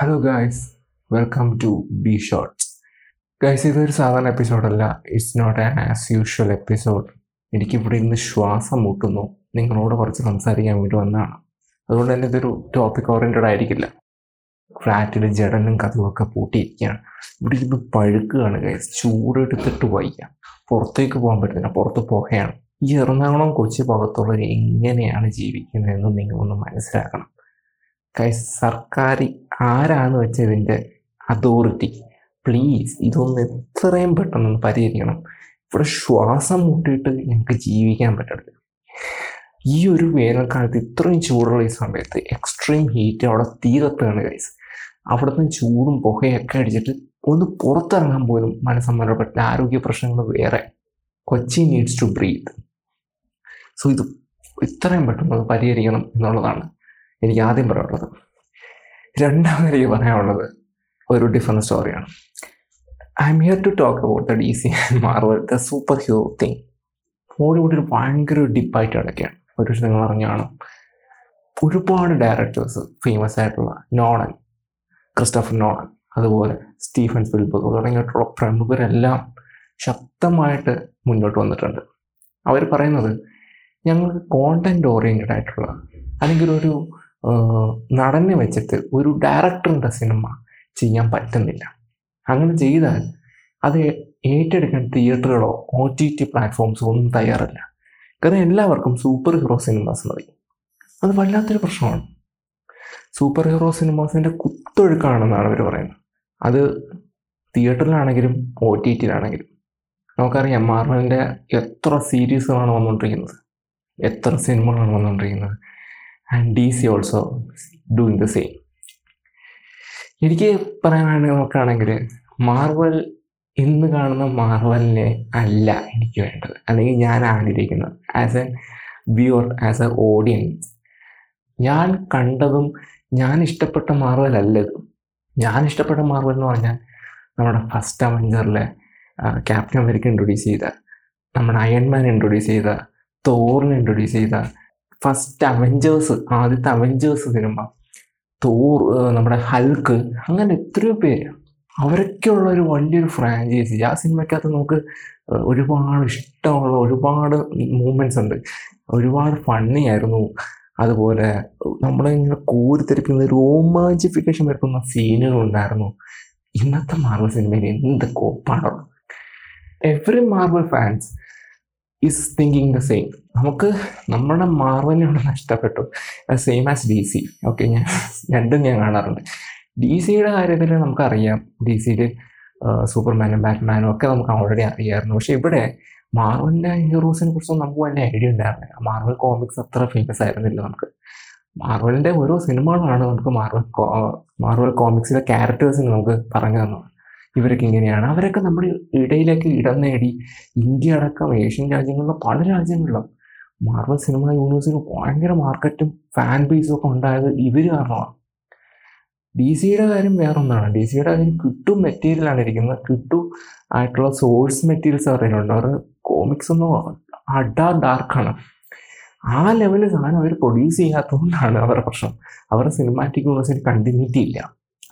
Hello guys welcome to B shorts guys ഇതൊരു സാധാരണ എപ്പിസോഡല്ല it's not an as usual episode എനിക്കിവിടെ ഇന്ന് ശ്വാസം മുട്ടുന്നു. നിങ്ങളോട് കുറച്ച് സംസാരിക്കാൻ വേണ്ടി വന്നതാണ്. അതുകൊണ്ട് തന്നെ ഇതൊരു ടോപ്പിക് ഓറിയന്റഡ് ആയിരിക്കില്ല. ഫ്ലാറ്റിൽ ജടലും ഒക്കെ പൂട്ടിയിരിക്കുകയാണ്. ഇവിടെ ഇരുന്ന് പഴുക്കുകയാണ് ഗൈസ് ചൂടെടുത്തിട്ട് വയ്യ. പുറത്തേക്ക് പോകാൻ പറ്റുന്നില്ല പുറത്ത് പോകുകയാണ് ഈ എറണാകുളം കൊച്ചി ഭാഗത്തുള്ളവർ എങ്ങനെയാണ് ജീവിക്കുന്നതെന്ന് നിങ്ങളൊന്ന് മനസ്സിലാക്കണം. സർക്കാർ ആരാണ് വെച്ച ഇതിന്റെ അതോറിറ്റി? പ്ലീസ് ഇതൊന്ന് എത്രയും പെട്ടെന്ന് പരിഹരിക്കണം. ഇവിടെ ശ്വാസം മുട്ടിയിട്ട് ഞങ്ങൾക്ക് ജീവിക്കാൻ പറ്റരുത്. ഈ ഒരു വേനൽക്കാലത്ത് ഇത്രയും ചൂടുള്ള ഈ സമയത്ത് എക്സ്ട്രീം ഹീറ്റ് അവിടെ തീരത്താണ് കൈസ് അവിടുത്തെ ചൂടും പുകയൊക്കെ അടിച്ചിട്ട് ഒന്ന് പുറത്തിറങ്ങാൻ പോലും മനസ്സമ്മതപ്പെട്ടില്ല. ആരോഗ്യ പ്രശ്നങ്ങൾ വേറെ. Kochi needs to breathe so ഇത് ഇത്രയും പെട്ടെന്ന് പരിഹരിക്കണം എന്നുള്ളതാണ്. എനിക്ക് ആദ്യം പറയാനുള്ളത്. രണ്ടാമത് എനിക്ക് പറയാനുള്ളത് ഒരു ഡിഫറെന്റ് സ്റ്റോറിയാണ് I'm here to talk about the D C and Marvel the superhero thing ബോളിവുഡിൽ ഒരു ഭയങ്കര ഡിപ്പായിട്ട് കിടക്കുകയാണ് ഒരു നിങ്ങൾ അറിഞ്ഞാണ് ഒരുപാട് ഡയറക്ടേഴ്സ് ഫേമസ് ആയിട്ടുള്ള നോളൻ ക്രിസ്റ്റഫർ നോളൻ അതുപോലെ സ്റ്റീഫൻ സ്പിൽബർഗ് തുടങ്ങിയിട്ടുള്ള പ്രമുഖരെല്ലാം ശക്തമായിട്ട് മുന്നോട്ട് വന്നിട്ടുണ്ട്. അവർ പറയുന്നത് ഞങ്ങൾക്ക് കോണ്ടന്റ് ഓറിയന്റഡ് ആയിട്ടുള്ള അല്ലെങ്കിൽ ഒരു നടനെ വെച്ചിട്ട് ഒരു ഡയറക്ടറിന്റെ സിനിമ ചെയ്യാൻ പറ്റുന്നില്ല. അങ്ങനെ ചെയ്താൽ അത് ഏറ്റെടുക്കാൻ തിയേറ്ററുകളോ ഒ ടി ടി പ്ലാറ്റ്ഫോംസോ ഒന്നും തയ്യാറല്ല. കാരണം എല്ലാവർക്കും സൂപ്പർ ഹീറോ സിനിമാസ് മതി. അത് വല്ലാത്തൊരു പ്രശ്നമാണ്. സൂപ്പർ ഹീറോ സിനിമാസിന്റെ കുത്തൊഴുക്കാണെന്നാണ് അവർ പറയുന്നത്. അത് തിയേറ്ററിലാണെങ്കിലും ഒ ടി ടിയിലാണെങ്കിലും. നമുക്കറിയാം മാർവലിന്റെ എത്ര സീരീസുകളാണ് വന്നുകൊണ്ടിരിക്കുന്നത് എത്ര സിനിമകളാണ് വന്നുകൊണ്ടിരിക്കുന്നത് and D C also doing the same എനിക്ക് പറയാനാണെങ്കിൽ നോക്കുകയാണെങ്കിൽ മാർവൽ ഇന്ന് കാണുന്ന മാർവലിനെ അല്ല എനിക്ക് വേണ്ടത്. അല്ലെങ്കിൽ ഞാൻ ആഗ്രഹിക്കുന്നത് as a viewer as a audience ഞാൻ കണ്ടതും ഞാൻ ഇഷ്ടപ്പെട്ട മാർവൽ ഞാൻ ഇഷ്ടപ്പെട്ട മാർവൽ എന്ന് പറഞ്ഞാൽ നമ്മുടെ ഫസ്റ്റ് അവഞ്ചറിലെ ക്യാപ്റ്റൻ അമേരിക്ക ഇൻട്രൊഡ്യൂസ് ചെയ്ത നമ്മുടെ അയൺമാൻ ഇൻട്രൊഡ്യൂസ് ചെയ്ത തോറിനെ ഇൻട്രൊഡ്യൂസ് ചെയ്ത ഫസ്റ്റ് അവഞ്ചേഴ്സ് ആദ്യത്തെ അവഞ്ചേഴ്സ് സിനിമ തോർ നമ്മുടെ ഹൽക്ക് അങ്ങനെ എത്രയോ പേര്. അവരൊക്കെയുള്ള ഒരു വലിയൊരു ഫ്രാഞ്ചൈസി ആ സിനിമയ്ക്കകത്ത് നമുക്ക് ഒരുപാട് ഇഷ്ടമുള്ള ഒരുപാട് മൂമെന്റ്സ് ഉണ്ട്. ഒരുപാട് ഫണ്ണി ആയിരുന്നു. അതുപോലെ നമ്മളെ ഇങ്ങനെ കോരിത്തെരിപ്പിക്കുന്ന രോമാഞ്ചിഫിക്കേഷൻ വരുത്തുന്ന സീനുകൾ ഉണ്ടായിരുന്നു. ഇന്നത്തെ മാർവൽ സിനിമയിൽ എന്ത് കോപ്പാണോ every Marvel fans is thinking the same നമുക്ക് നമ്മുടെ മാർവലിനോട് നഷ്ടപ്പെട്ടു. Same as D C okay ഞാൻ രണ്ടും ഞാൻ കാണാറുണ്ട്. ഡി സിയുടെ കാര്യത്തിൽ നമുക്കറിയാം. ഡി സിയിൽ സൂപ്പർമാനും ബാറ്റ്മാനും ഒക്കെ നമുക്ക് ഓൾറെഡി അറിയാമായിരുന്നു പക്ഷെ ഇവിടെ മാർവലിന്റെ ഹീറോസിനെ കുറിച്ചൊന്നും നമുക്ക് വലിയ ഐഡിയ ഉണ്ടായിരുന്നില്ല. മാർവൽ കോമിക്സ് അത്ര ഫേമസ് ആയിരുന്നില്ല നമുക്ക്. മാർവലിന്റെ ഓരോ സിനിമകളാണ് നമുക്ക് മാർവൽ മാർവൽ കോമിക്സിലെ ക്യാരക്ടേഴ്സിന് നമുക്ക് പറഞ്ഞു തന്നത്. ഇവരൊക്കെ ഇങ്ങനെയാണ്. അവരൊക്കെ നമ്മുടെ ഇടയിലേക്ക് ഇടം നേടി ഇന്ത്യ അടക്കം ഏഷ്യൻ രാജ്യങ്ങളിലെ പല രാജ്യങ്ങളിലും മാർവൽ സിനിമ യൂണിവേഴ്സിന് ഭയങ്കര മാർക്കറ്റും ഫാൻ ബേസും ഒക്കെ ഉണ്ടായത് ഇവർ കാരണമാണ്. ഡി സിയുടെ കാര്യം വേറൊന്നാണ്. ഡി സിയുടെ കാര്യം കിട്ടും മെറ്റീരിയലാണ് ഇരിക്കുന്നത്. കിട്ടും ആയിട്ടുള്ള സോഴ്സ് മെറ്റീരിയൽസ് അറിയുന്നുണ്ട്. അവർ കോമിക്സ് ഒന്നും അഡാ ഡാർക്കാണ് ആ ലെവലിൽ സാധനം അവർ പ്രൊഡ്യൂസ് ചെയ്യാത്തതുകൊണ്ടാണ് അവരുടെ പ്രശ്നം. അവരുടെ സിനിമാറ്റിക് യൂണിവേഴ്സിന് കണ്ടിന്യൂറ്റി ഇല്ല.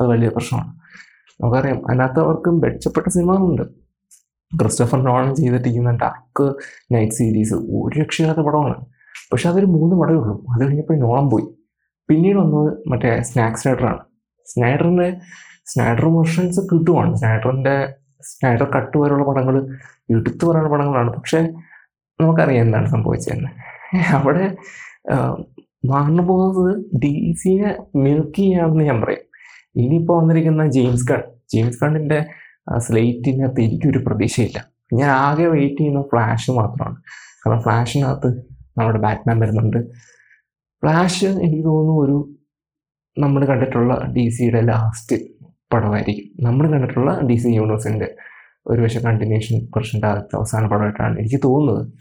അത് വലിയ പ്രശ്നമാണ്. നമുക്കറിയാം. അല്ലാത്തവർക്കും മെച്ചപ്പെട്ട സിനിമകളുണ്ട്. ക്രിസ്റ്റഫർ നോളൻ ചെയ്തിട്ടിരിക്കുന്ന ഡാർക്ക് നൈറ്റ് സീരീസ് ഒരു രക്ഷയില്ലാത്ത പടമാണ്. പക്ഷെ അതൊരു മൂന്ന് പടമേ ഉള്ളൂ. അത് കഴിഞ്ഞപ്പോൾ നോളം പോയി. പിന്നീട് വന്നത് മറ്റേ സ്നാക്ക് സ്നൈഡറാണ് സ്നൈഡറിന്റെ സ്നൈഡർ വെർഷൻസ് കിട്ടുവാണ്. സ്നൈഡറിന്റെ സ്നൈഡർ കട്ട് വരെയുള്ള പടങ്ങൾ എടുത്തു പറയുന്ന പടങ്ങളാണ്. പക്ഷേ നമുക്കറിയാം എന്താണ് സംഭവിച്ചതെന്ന്. അവിടെ മാറുന്നു പോകുന്നത് ഡി സിനെ മിൽക്ക് ചെയ്യാമെന്ന് ഞാൻ പറയും. ഇനിയിപ്പോൾ വന്നിരിക്കുന്ന ജെയിംസ് ഗൺ ജെയിംസ് ഗണ്ണിന്റെ സ്ലേറ്റിനകത്ത് എനിക്കൊരു പ്രതീക്ഷയില്ല. ഞാൻ ആകെ വെയിറ്റ് ചെയ്യുന്ന ഫ്ലാഷ് മാത്രമാണ്. കാരണം ഫ്ലാഷിനകത്ത് നമ്മുടെ ബാറ്റ്മാൻ വരുന്നുണ്ട്. ഫ്ലാഷ് എനിക്ക് തോന്നുന്നു ഒരു നമ്മൾ കണ്ടിട്ടുള്ള ഡി സിയുടെ ലാസ്റ്റ് പടമായിരിക്കും. നമ്മൾ കണ്ടിട്ടുള്ള ഡി സി യൂണിവേഴ്സിന്റെ ഒരു പക്ഷേ കണ്ടിന്യൂഷൻ ആദ്യത്തെ അവസാന പടമായിട്ടാണ് എനിക്ക് തോന്നുന്നത്.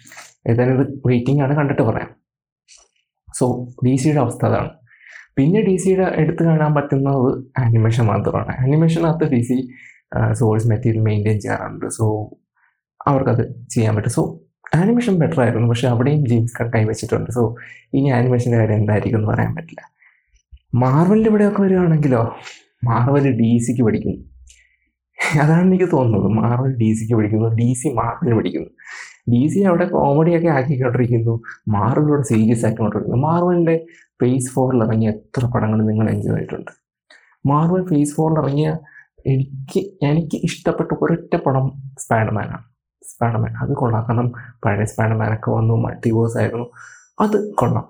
ഏതായാലും ഇത് വെയിറ്റിംഗ് ആണ് കണ്ടിട്ട് പറയാം. സോ ഡി സിയുടെ അവസ്ഥ അതാണ്. പിന്നെ ഡി സിയുടെ എടുത്ത് കാണാൻ പറ്റുന്നത് ആനിമേഷൻ മാത്രമാണ്. ആനിമേഷനകത്ത് D C source material maintain ചെയ്യാറുണ്ട്. സോ അവർക്കത് ചെയ്യാൻ പറ്റും. സോ ആനിമേഷൻ ബെറ്റർ ആയിരുന്നു. പക്ഷെ അവിടെയും ജെയിംസ് കൺ കൈവച്ചിട്ടുണ്ട്. സോ ഇനി ആനിമേഷന്റെ കാര്യം എന്തായിരിക്കും എന്ന് പറയാൻ പറ്റില്ല. മാർവലിന്റെ ഇവിടെയൊക്കെ വരികയാണെങ്കിലോ മാർവൽ ഡി സിക്ക് പഠിക്കുന്നു അതാണ് എനിക്ക് തോന്നുന്നത്. മാർവൽ ഡി സിക്ക് പഠിക്കുന്നു ഡി സി മാർവലിന് പഠിക്കുന്നു ഡി സി അവിടെ കോമഡി ഒക്കെ ആക്കിക്കൊണ്ടിരിക്കുന്നു. മാർവലോടെ സീരിയസ് ആക്കിക്കൊണ്ടിരിക്കുന്നു. മാർവലിന്റെ ഫേസ് ഫോറിൽ ഇറങ്ങിയ എത്ര പടങ്ങൾ നിങ്ങൾ എൻജോയ് ചെയ്തിട്ടുണ്ട്? മാർവൽ ഫേസ് ഫോറിൽ ഇറങ്ങിയ എനിക്ക് എനിക്ക് ഇഷ്ടപ്പെട്ട ഒരൊറ്റ പടം സ്പൈഡർമാനാണ് സ്പൈഡർമാൻ അത് കൊള്ളാം കാരണം പഴയ സ്പൈഡർമാനൊക്കെ വന്നു മൾട്ടിവേഴ്സ് ആയിരുന്നു. അത് കൊള്ളാം.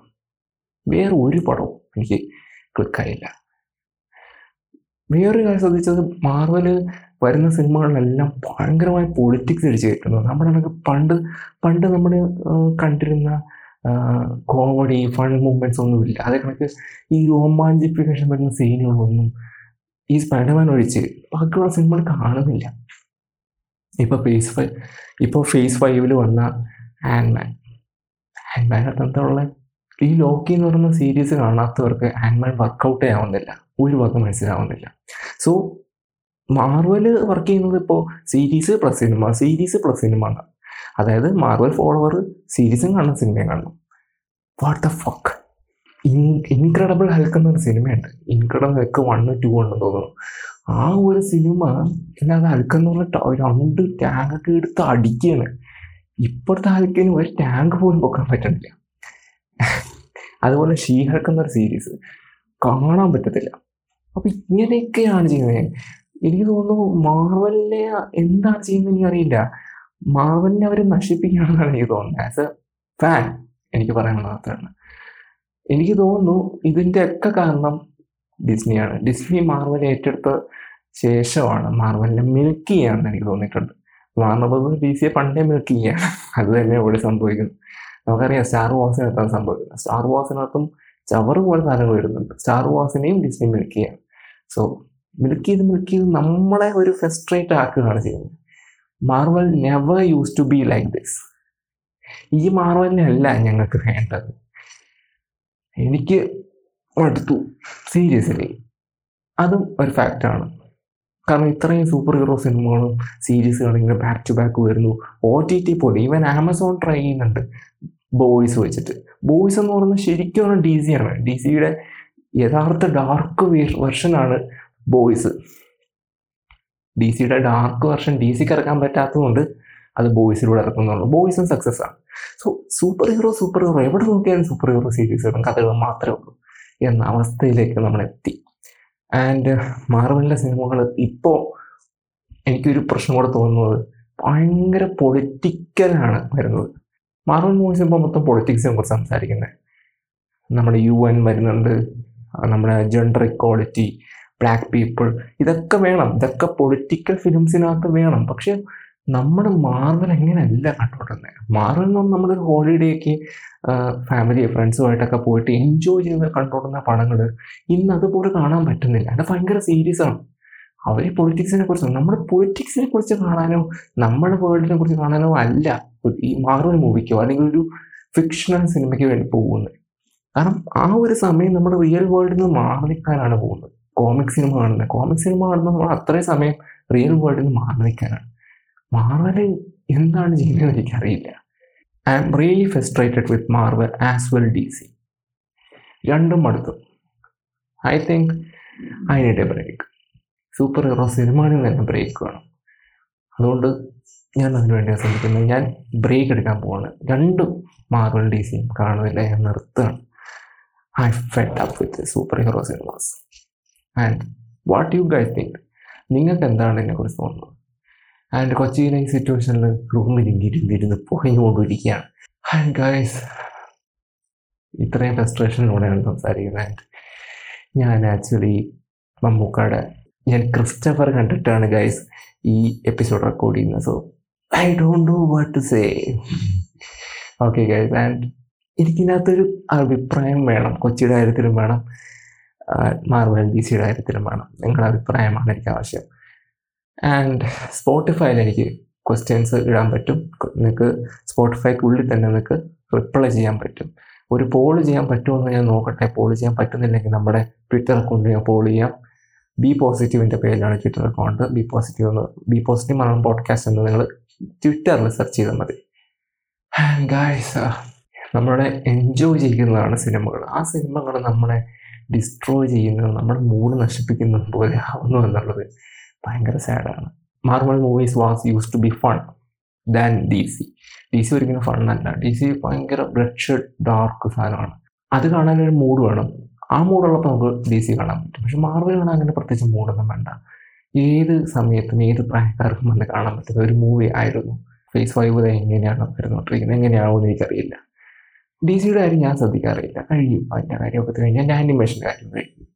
വേറെ ഒരു പടവും എനിക്ക് ക്ലിക്കായില്ല വേറൊരു കാര്യം ശ്രദ്ധിച്ചത് മാർവൽ വരുന്ന സിനിമകളിലെല്ലാം ഭയങ്കരമായ പൊളിറ്റിക്സ് അടിച്ച് കയറ്റുന്നു. നമ്മുടെ പണ്ട് പണ്ട് നമ്മൾ കണ്ടിരുന്ന കോമഡി ഫൺ മൂവ്മെന്റ്സ് ഒന്നുമില്ല അതേ കണക്ക് ഈ റോമാഞ്ചിഫിക്കേഷൻ വരുന്ന സീനുകളൊന്നും ഈ സ്പൈഡർമാൻ ഒഴിച്ച് ബാക്കിയുള്ള സിനിമകൾ കാണുന്നില്ല. ഇപ്പോൾ ഫേസ് ഫൈവ് ഇപ്പോൾ ഫേസ് ഫൈവിൽ വന്ന ആൻഡ്മാൻ ആൻഡ്മാൻ അത്തരത്തിലുള്ള ഈ ലോക്കി എന്ന് പറയുന്ന സീരീസ് കാണാത്തവർക്ക് ആൻഡ്മാൻ വർക്കൗട്ടേ ആവുന്നില്ല ഒരു ഭാഗം മനസ്സിലാവുന്നില്ല. സോ മാർവൽ വർക്ക് ചെയ്യുന്നത് ഇപ്പോൾ series plus cinema series plus cinema എന്നാണ് അതായത് മാർവൽ ഫോളോവർ സീരീസും കാണണം സിനിമയും കാണണം what the fuck incredible Hulk എന്നൊരു സിനിമയുണ്ട് ഇൻക്രെഡിബിൾ ഹെൽക്ക് വണ്ണ് ടു ഉണ്ടെന്ന് തോന്നുന്നു. ആ ഒരു സിനിമ അല്ലാതെ ഹൽക്ക് എന്ന് പറഞ്ഞ രണ്ട് ടാങ്കൊക്കെ എടുത്ത് അടിക്കുകയാണ് ഇപ്പോഴത്തെ ഹൽക്കിന് ഒരു ടാങ്ക് പോലും പൊക്കാൻ പറ്റണില്ല അതുപോലെ ഷീ ഹൽക്ക് എന്നൊരു സീരീസ് കാണാൻ പറ്റത്തില്ല. അപ്പൊ ഇങ്ങനെയൊക്കെയാണ് ചെയ്യുന്നത്. എനിക്ക് തോന്നുന്നു മാർവലിനെ എന്താണ് ചെയ്യുന്നത് എനിക്ക് അറിയില്ല. മാർവലിനെ അവർ നശിപ്പിക്കുകയാണെന്നാണ് എനിക്ക് തോന്നുന്നത്. ആസ് എ ഫാൻ എനിക്ക് പറയാനുള്ള മാത്രമാണ് എനിക്ക് തോന്നുന്നു ഇതിന്റെ ഒക്കെ കാരണം ഡിസ്നിയാണ്. ഡിസ്നി മാർവൽ ഏറ്റെടുത്ത ശേഷമാണ് മാർവലിനെ മിൽക്ക് ചെയ്യാന്ന് എനിക്ക് തോന്നിയിട്ടുണ്ട്. വാർണബോസ് ഡി സിയെ പണ്ടേ മിൽക്ക് ചെയ്യാണ്. അത് തന്നെ ഇവിടെ സംഭവിക്കുന്നു. നമുക്കറിയാം സ്റ്റാർ വാസിനകത്താണ് സംഭവിക്കുന്നത്. സ്റ്റാർ വാസിനകത്തും ചവറ് പോലെ സാധനങ്ങൾ വരുന്നുണ്ട്. സ്റ്റാർ വാസിനെയും ഡിസ്നി മിൽക്ക് സോ മിൽക്ക് ചെയ്ത് മിൽക്ക് ചെയ്ത് നമ്മളെ ഒരു ഫെസ്ട്രേറ്റ് ആക്കുകയാണ് ചെയ്യുന്നത്. Marvel never use to be like this ഈ മാർവലിനല്ല ഞങ്ങൾക്ക് വേണ്ടത്. എനിക്ക് മടുത്തു സീരിയസ്ലി അതും ഒരു ഫാക്റ്റാണ് കാരണം ഇത്രയും സൂപ്പർ ഹീറോ സിനിമകളും സീരീസുകളും ഇങ്ങനെ ബാക്ക് ടു ബാക്ക് വരുന്നു. ഒ ടി ടി പോലും ഈവൻ ആമസോൺ ട്രൈ ചെയ്യുന്നുണ്ട്. ബോയ്സ് വെച്ചിട്ട്. ബോയ്സ് എന്ന് പറയുന്നത് ശരിക്കും ഡി സി ആണ്. ഡി സിയുടെ യഥാർത്ഥ ഡാർക്ക് വെർഷനാണ് ബോയ്സ് ഡി സിയുടെ ഡാർക്ക് വെർഷൻ ഡി സിക്ക് ഇറക്കാൻ പറ്റാത്തതുകൊണ്ട് അത് ബോയ്സിലൂടെ ഇറക്കുന്നുള്ളൂ ബോയ്സും സക്സസ് ആണ് so super hero super hero എവിടെ നോക്കിയാലും സൂപ്പർ ഹീറോ സീരീസ് സീരീസുകളും കഥകളും മാത്രമേ ഉള്ളൂ. എന്ന അവസ്ഥയിലേക്ക് നമ്മൾ എത്തി. ആൻഡ് മാർവലിന്റെ സിനിമകൾ ഇപ്പോൾ എനിക്കൊരു പ്രശ്നം കൂടെ തോന്നുന്നത് ഭയങ്കര പൊളിറ്റിക്കലാണ് വരുന്നത്. മാർവൽ മൂവീസ് ഇപ്പോൾ മൊത്തം പൊളിറ്റിക്സിനെ കുറിച്ച് സംസാരിക്കുന്നത് നമ്മുടെ യു എൻ വരുന്നുണ്ട്. നമ്മുടെ ജെൻഡർ ഇക്വാളിറ്റി ബ്ലാക്ക് പീപ്പിൾ ഇതൊക്കെ വേണം. ഇതൊക്കെ പൊളിറ്റിക്കൽ ഫിലിംസിനകത്ത് വേണം. പക്ഷെ നമ്മുടെ മാർവൽ എങ്ങനെയല്ല കണ്ടുകൊണ്ടിരുന്നത് മാർവൽ എന്ന് പറഞ്ഞാൽ നമ്മളൊരു ഹോളിഡേക്ക് ഫാമിലി ഫ്രണ്ട്സുമായിട്ടൊക്കെ പോയിട്ട് എൻജോയ് ചെയ്ത് കണ്ടുകൊണ്ടിരുന്ന പടങ്ങൾ ഇന്ന് അതുപോലെ കാണാൻ പറ്റുന്നില്ല. അത് ഭയങ്കര സീരിയസ് ആണ്. അവർ പൊളിറ്റിക്സിനെ കുറിച്ച് നമ്മുടെ പൊളിറ്റിക്സിനെ കുറിച്ച് കാണാനോ നമ്മുടെ വേൾഡിനെ കുറിച്ച് കാണാനോ അല്ല ഈ മാർവൽ മൂവിക്കോ അല്ലെങ്കിൽ ഒരു ഫിക്ഷണൽ സിനിമയ്ക്ക് വേണ്ടി പോകുന്നത്. കാരണം ആ ഒരു സമയം നമ്മൾ റിയൽ വേൾഡിൽ നിന്ന് മാറി നിൽക്കാനാണ് പോകുന്നത്. കോമിക് സിനിമ കാണുന്നത് കോമിക് സിനിമ കാണുന്നത് നമ്മൾ അത്രയും സമയം റിയൽ വേൾഡിൽ നിന്ന് മാറി നിൽക്കാനാണ് മാർവൽ എന്താണ് ചെയ്യുന്നത് എനിക്കറിയില്ല. I am really frustrated with Marvel as well D C രണ്ടും അടുത്തു. I think I need a break superhero സിനിമകളിൽ തന്നെ ബ്രേക്ക് വേണം. അതുകൊണ്ട് ഞാൻ അതിനു വേണ്ടി ശ്രമിക്കുന്നത് ഞാൻ ബ്രേക്ക് എടുക്കാൻ പോവാണ്. രണ്ടും മാർവൽ ഡി സിയും കാണുന്നില്ല. ഞാൻ നിർത്തുകയാണ്. I fed up with superhero cinemas and what you guys think നിങ്ങൾക്ക് എന്താണ് ഇതിനെക്കുറിച്ച് തോന്നുന്നത്? ആൻഡ് കൊച്ചിയിലെ ഈ സിറ്റുവേഷനിൽ റൂമിൽ ഇരുന്നിരുന്ന് പുകഞ്ഞുകൊണ്ടിരിക്കുകയാണ് ആൻഡ് ഗൈസ് ഇത്രയും ഫ്രസ്ട്രേഷനിലൂടെയാണ് സംസാരിക്കുന്നത്. ആൻഡ് ഞാൻ ആക്ച്വലി മമ്മൂക്കാടെ ഞാൻ ക്രിസ്റ്റഫർ കണ്ടിട്ടാണ് ഗൈസ് ഈ എപ്പിസോഡ് റെക്കോർഡ് ചെയ്യുന്നത്. So I know what to say okay guys and എനിക്കിതിനകത്തൊരു അഭിപ്രായം വേണം. കൊച്ചിയുടെ കാര്യത്തിലും വേണം. മാർവൽ ഡി സിയുടെ കാര്യത്തിലും വേണം. നിങ്ങളുടെ അഭിപ്രായമാണ് എനിക്ക് ആവശ്യം. ആൻഡ് സ്പോട്ടിഫൈയിൽ എനിക്ക് ക്വസ്റ്റ്യൻസ് ഇടാൻ പറ്റും. നിങ്ങൾക്ക് സ്പോട്ടിഫൈക്കുള്ളിൽ തന്നെ നിങ്ങൾക്ക് റിപ്ലൈ ചെയ്യാൻ പറ്റും. ഒരു പോൾ ചെയ്യാൻ പറ്റുമെന്ന് ഞാൻ നോക്കട്ടെ. പോൾ ചെയ്യാൻ പറ്റുന്നില്ലെങ്കിൽ നമ്മുടെ ട്വിറ്റർ അക്കൗണ്ടിൽ ഞാൻ പോൾ ചെയ്യാം. ബി പോസിറ്റീവിന്റെ പേരിലാണ് ട്വിറ്റർ അക്കൗണ്ട് ബി പോസിറ്റീവ് എന്ന് ബി പോസിറ്റീവ് മലയാളം പോഡ്കാസ്റ്റ് എന്ന് നിങ്ങൾ ട്വിറ്ററിൽ സെർച്ച് ചെയ്താൽ മതി. ഗായ്സ് നമ്മളെ എൻജോയ് ചെയ്യുന്നതാണ് സിനിമകൾ. ആ സിനിമകൾ നമ്മളെ ഡിസ്ട്രോയ് ചെയ്യുന്നത് നമ്മുടെ മൂഡ് നശിപ്പിക്കുന്നത് പോലെ ആവുന്നു എന്നുള്ളത് ഭയങ്കര സാഡാണ് Marvel movies was use to be fun than D C D C ഒരിക്കലും ഫണ്ണല്ല ഡി സി ഭയങ്കര ബ്ലഡ് ഡാർക്ക് സാധനമാണ്. അത് കാണാൻ ഒരു മൂഡ് വേണം. ആ മൂഡുള്ളപ്പോൾ നമുക്ക് ഡി സി കാണാൻ പറ്റും. പക്ഷെ മാർവൽ കാണാൻ അങ്ങനെ പ്രത്യേകിച്ച് മൂഡൊന്നും വേണ്ട. ഏത് സമയത്തും ഏത് പ്രായക്കാർക്കും വന്ന് കാണാൻ പറ്റുന്ന ഒരു മൂവി ആയിരുന്നു. ഫേസ് ഫൈവ് എങ്ങനെയാണ് വരുന്നോണ്ടിരിക്കുന്നത്? എങ്ങനെയാവുമെന്ന് എനിക്കറിയില്ല. ഡി സിയുടെ കാര്യം ഞാൻ ശ്രദ്ധിക്കാറില്ല. കഴിയും അതിന്റെ കാര്യമൊക്കെ കഴിഞ്ഞാൽ ഞാൻ ആനിമേഷന്റെ കാര്യം കഴിയും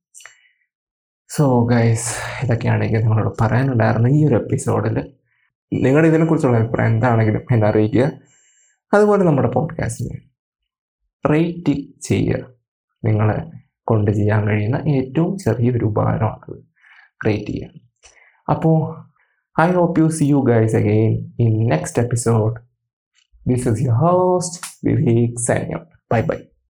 സോ ഗൈസ് ഇതൊക്കെയാണ് എനിക്ക് നിങ്ങളോട് പറയാനുണ്ടായിരുന്ന ഈ ഒരു എപ്പിസോഡിൽ നിങ്ങളുടെ ഇതിനെക്കുറിച്ചുള്ള അഭിപ്രായം എന്താണെങ്കിലും എന്നെ അറിയിക്കുക. അതുപോലെ നമ്മുടെ പോഡ്കാസ്റ്റിന് റേറ്റ് ചെയ്യുക. നിങ്ങളെ കൊണ്ട് ചെയ്യാൻ കഴിയുന്ന ഏറ്റവും ചെറിയൊരു ഉപകാരമാണത് റേറ്റ് ചെയ്യുക. അപ്പോൾ I hope you see you guys again in next episode this is your host Vivek സൈന്യം ബൈ ബൈ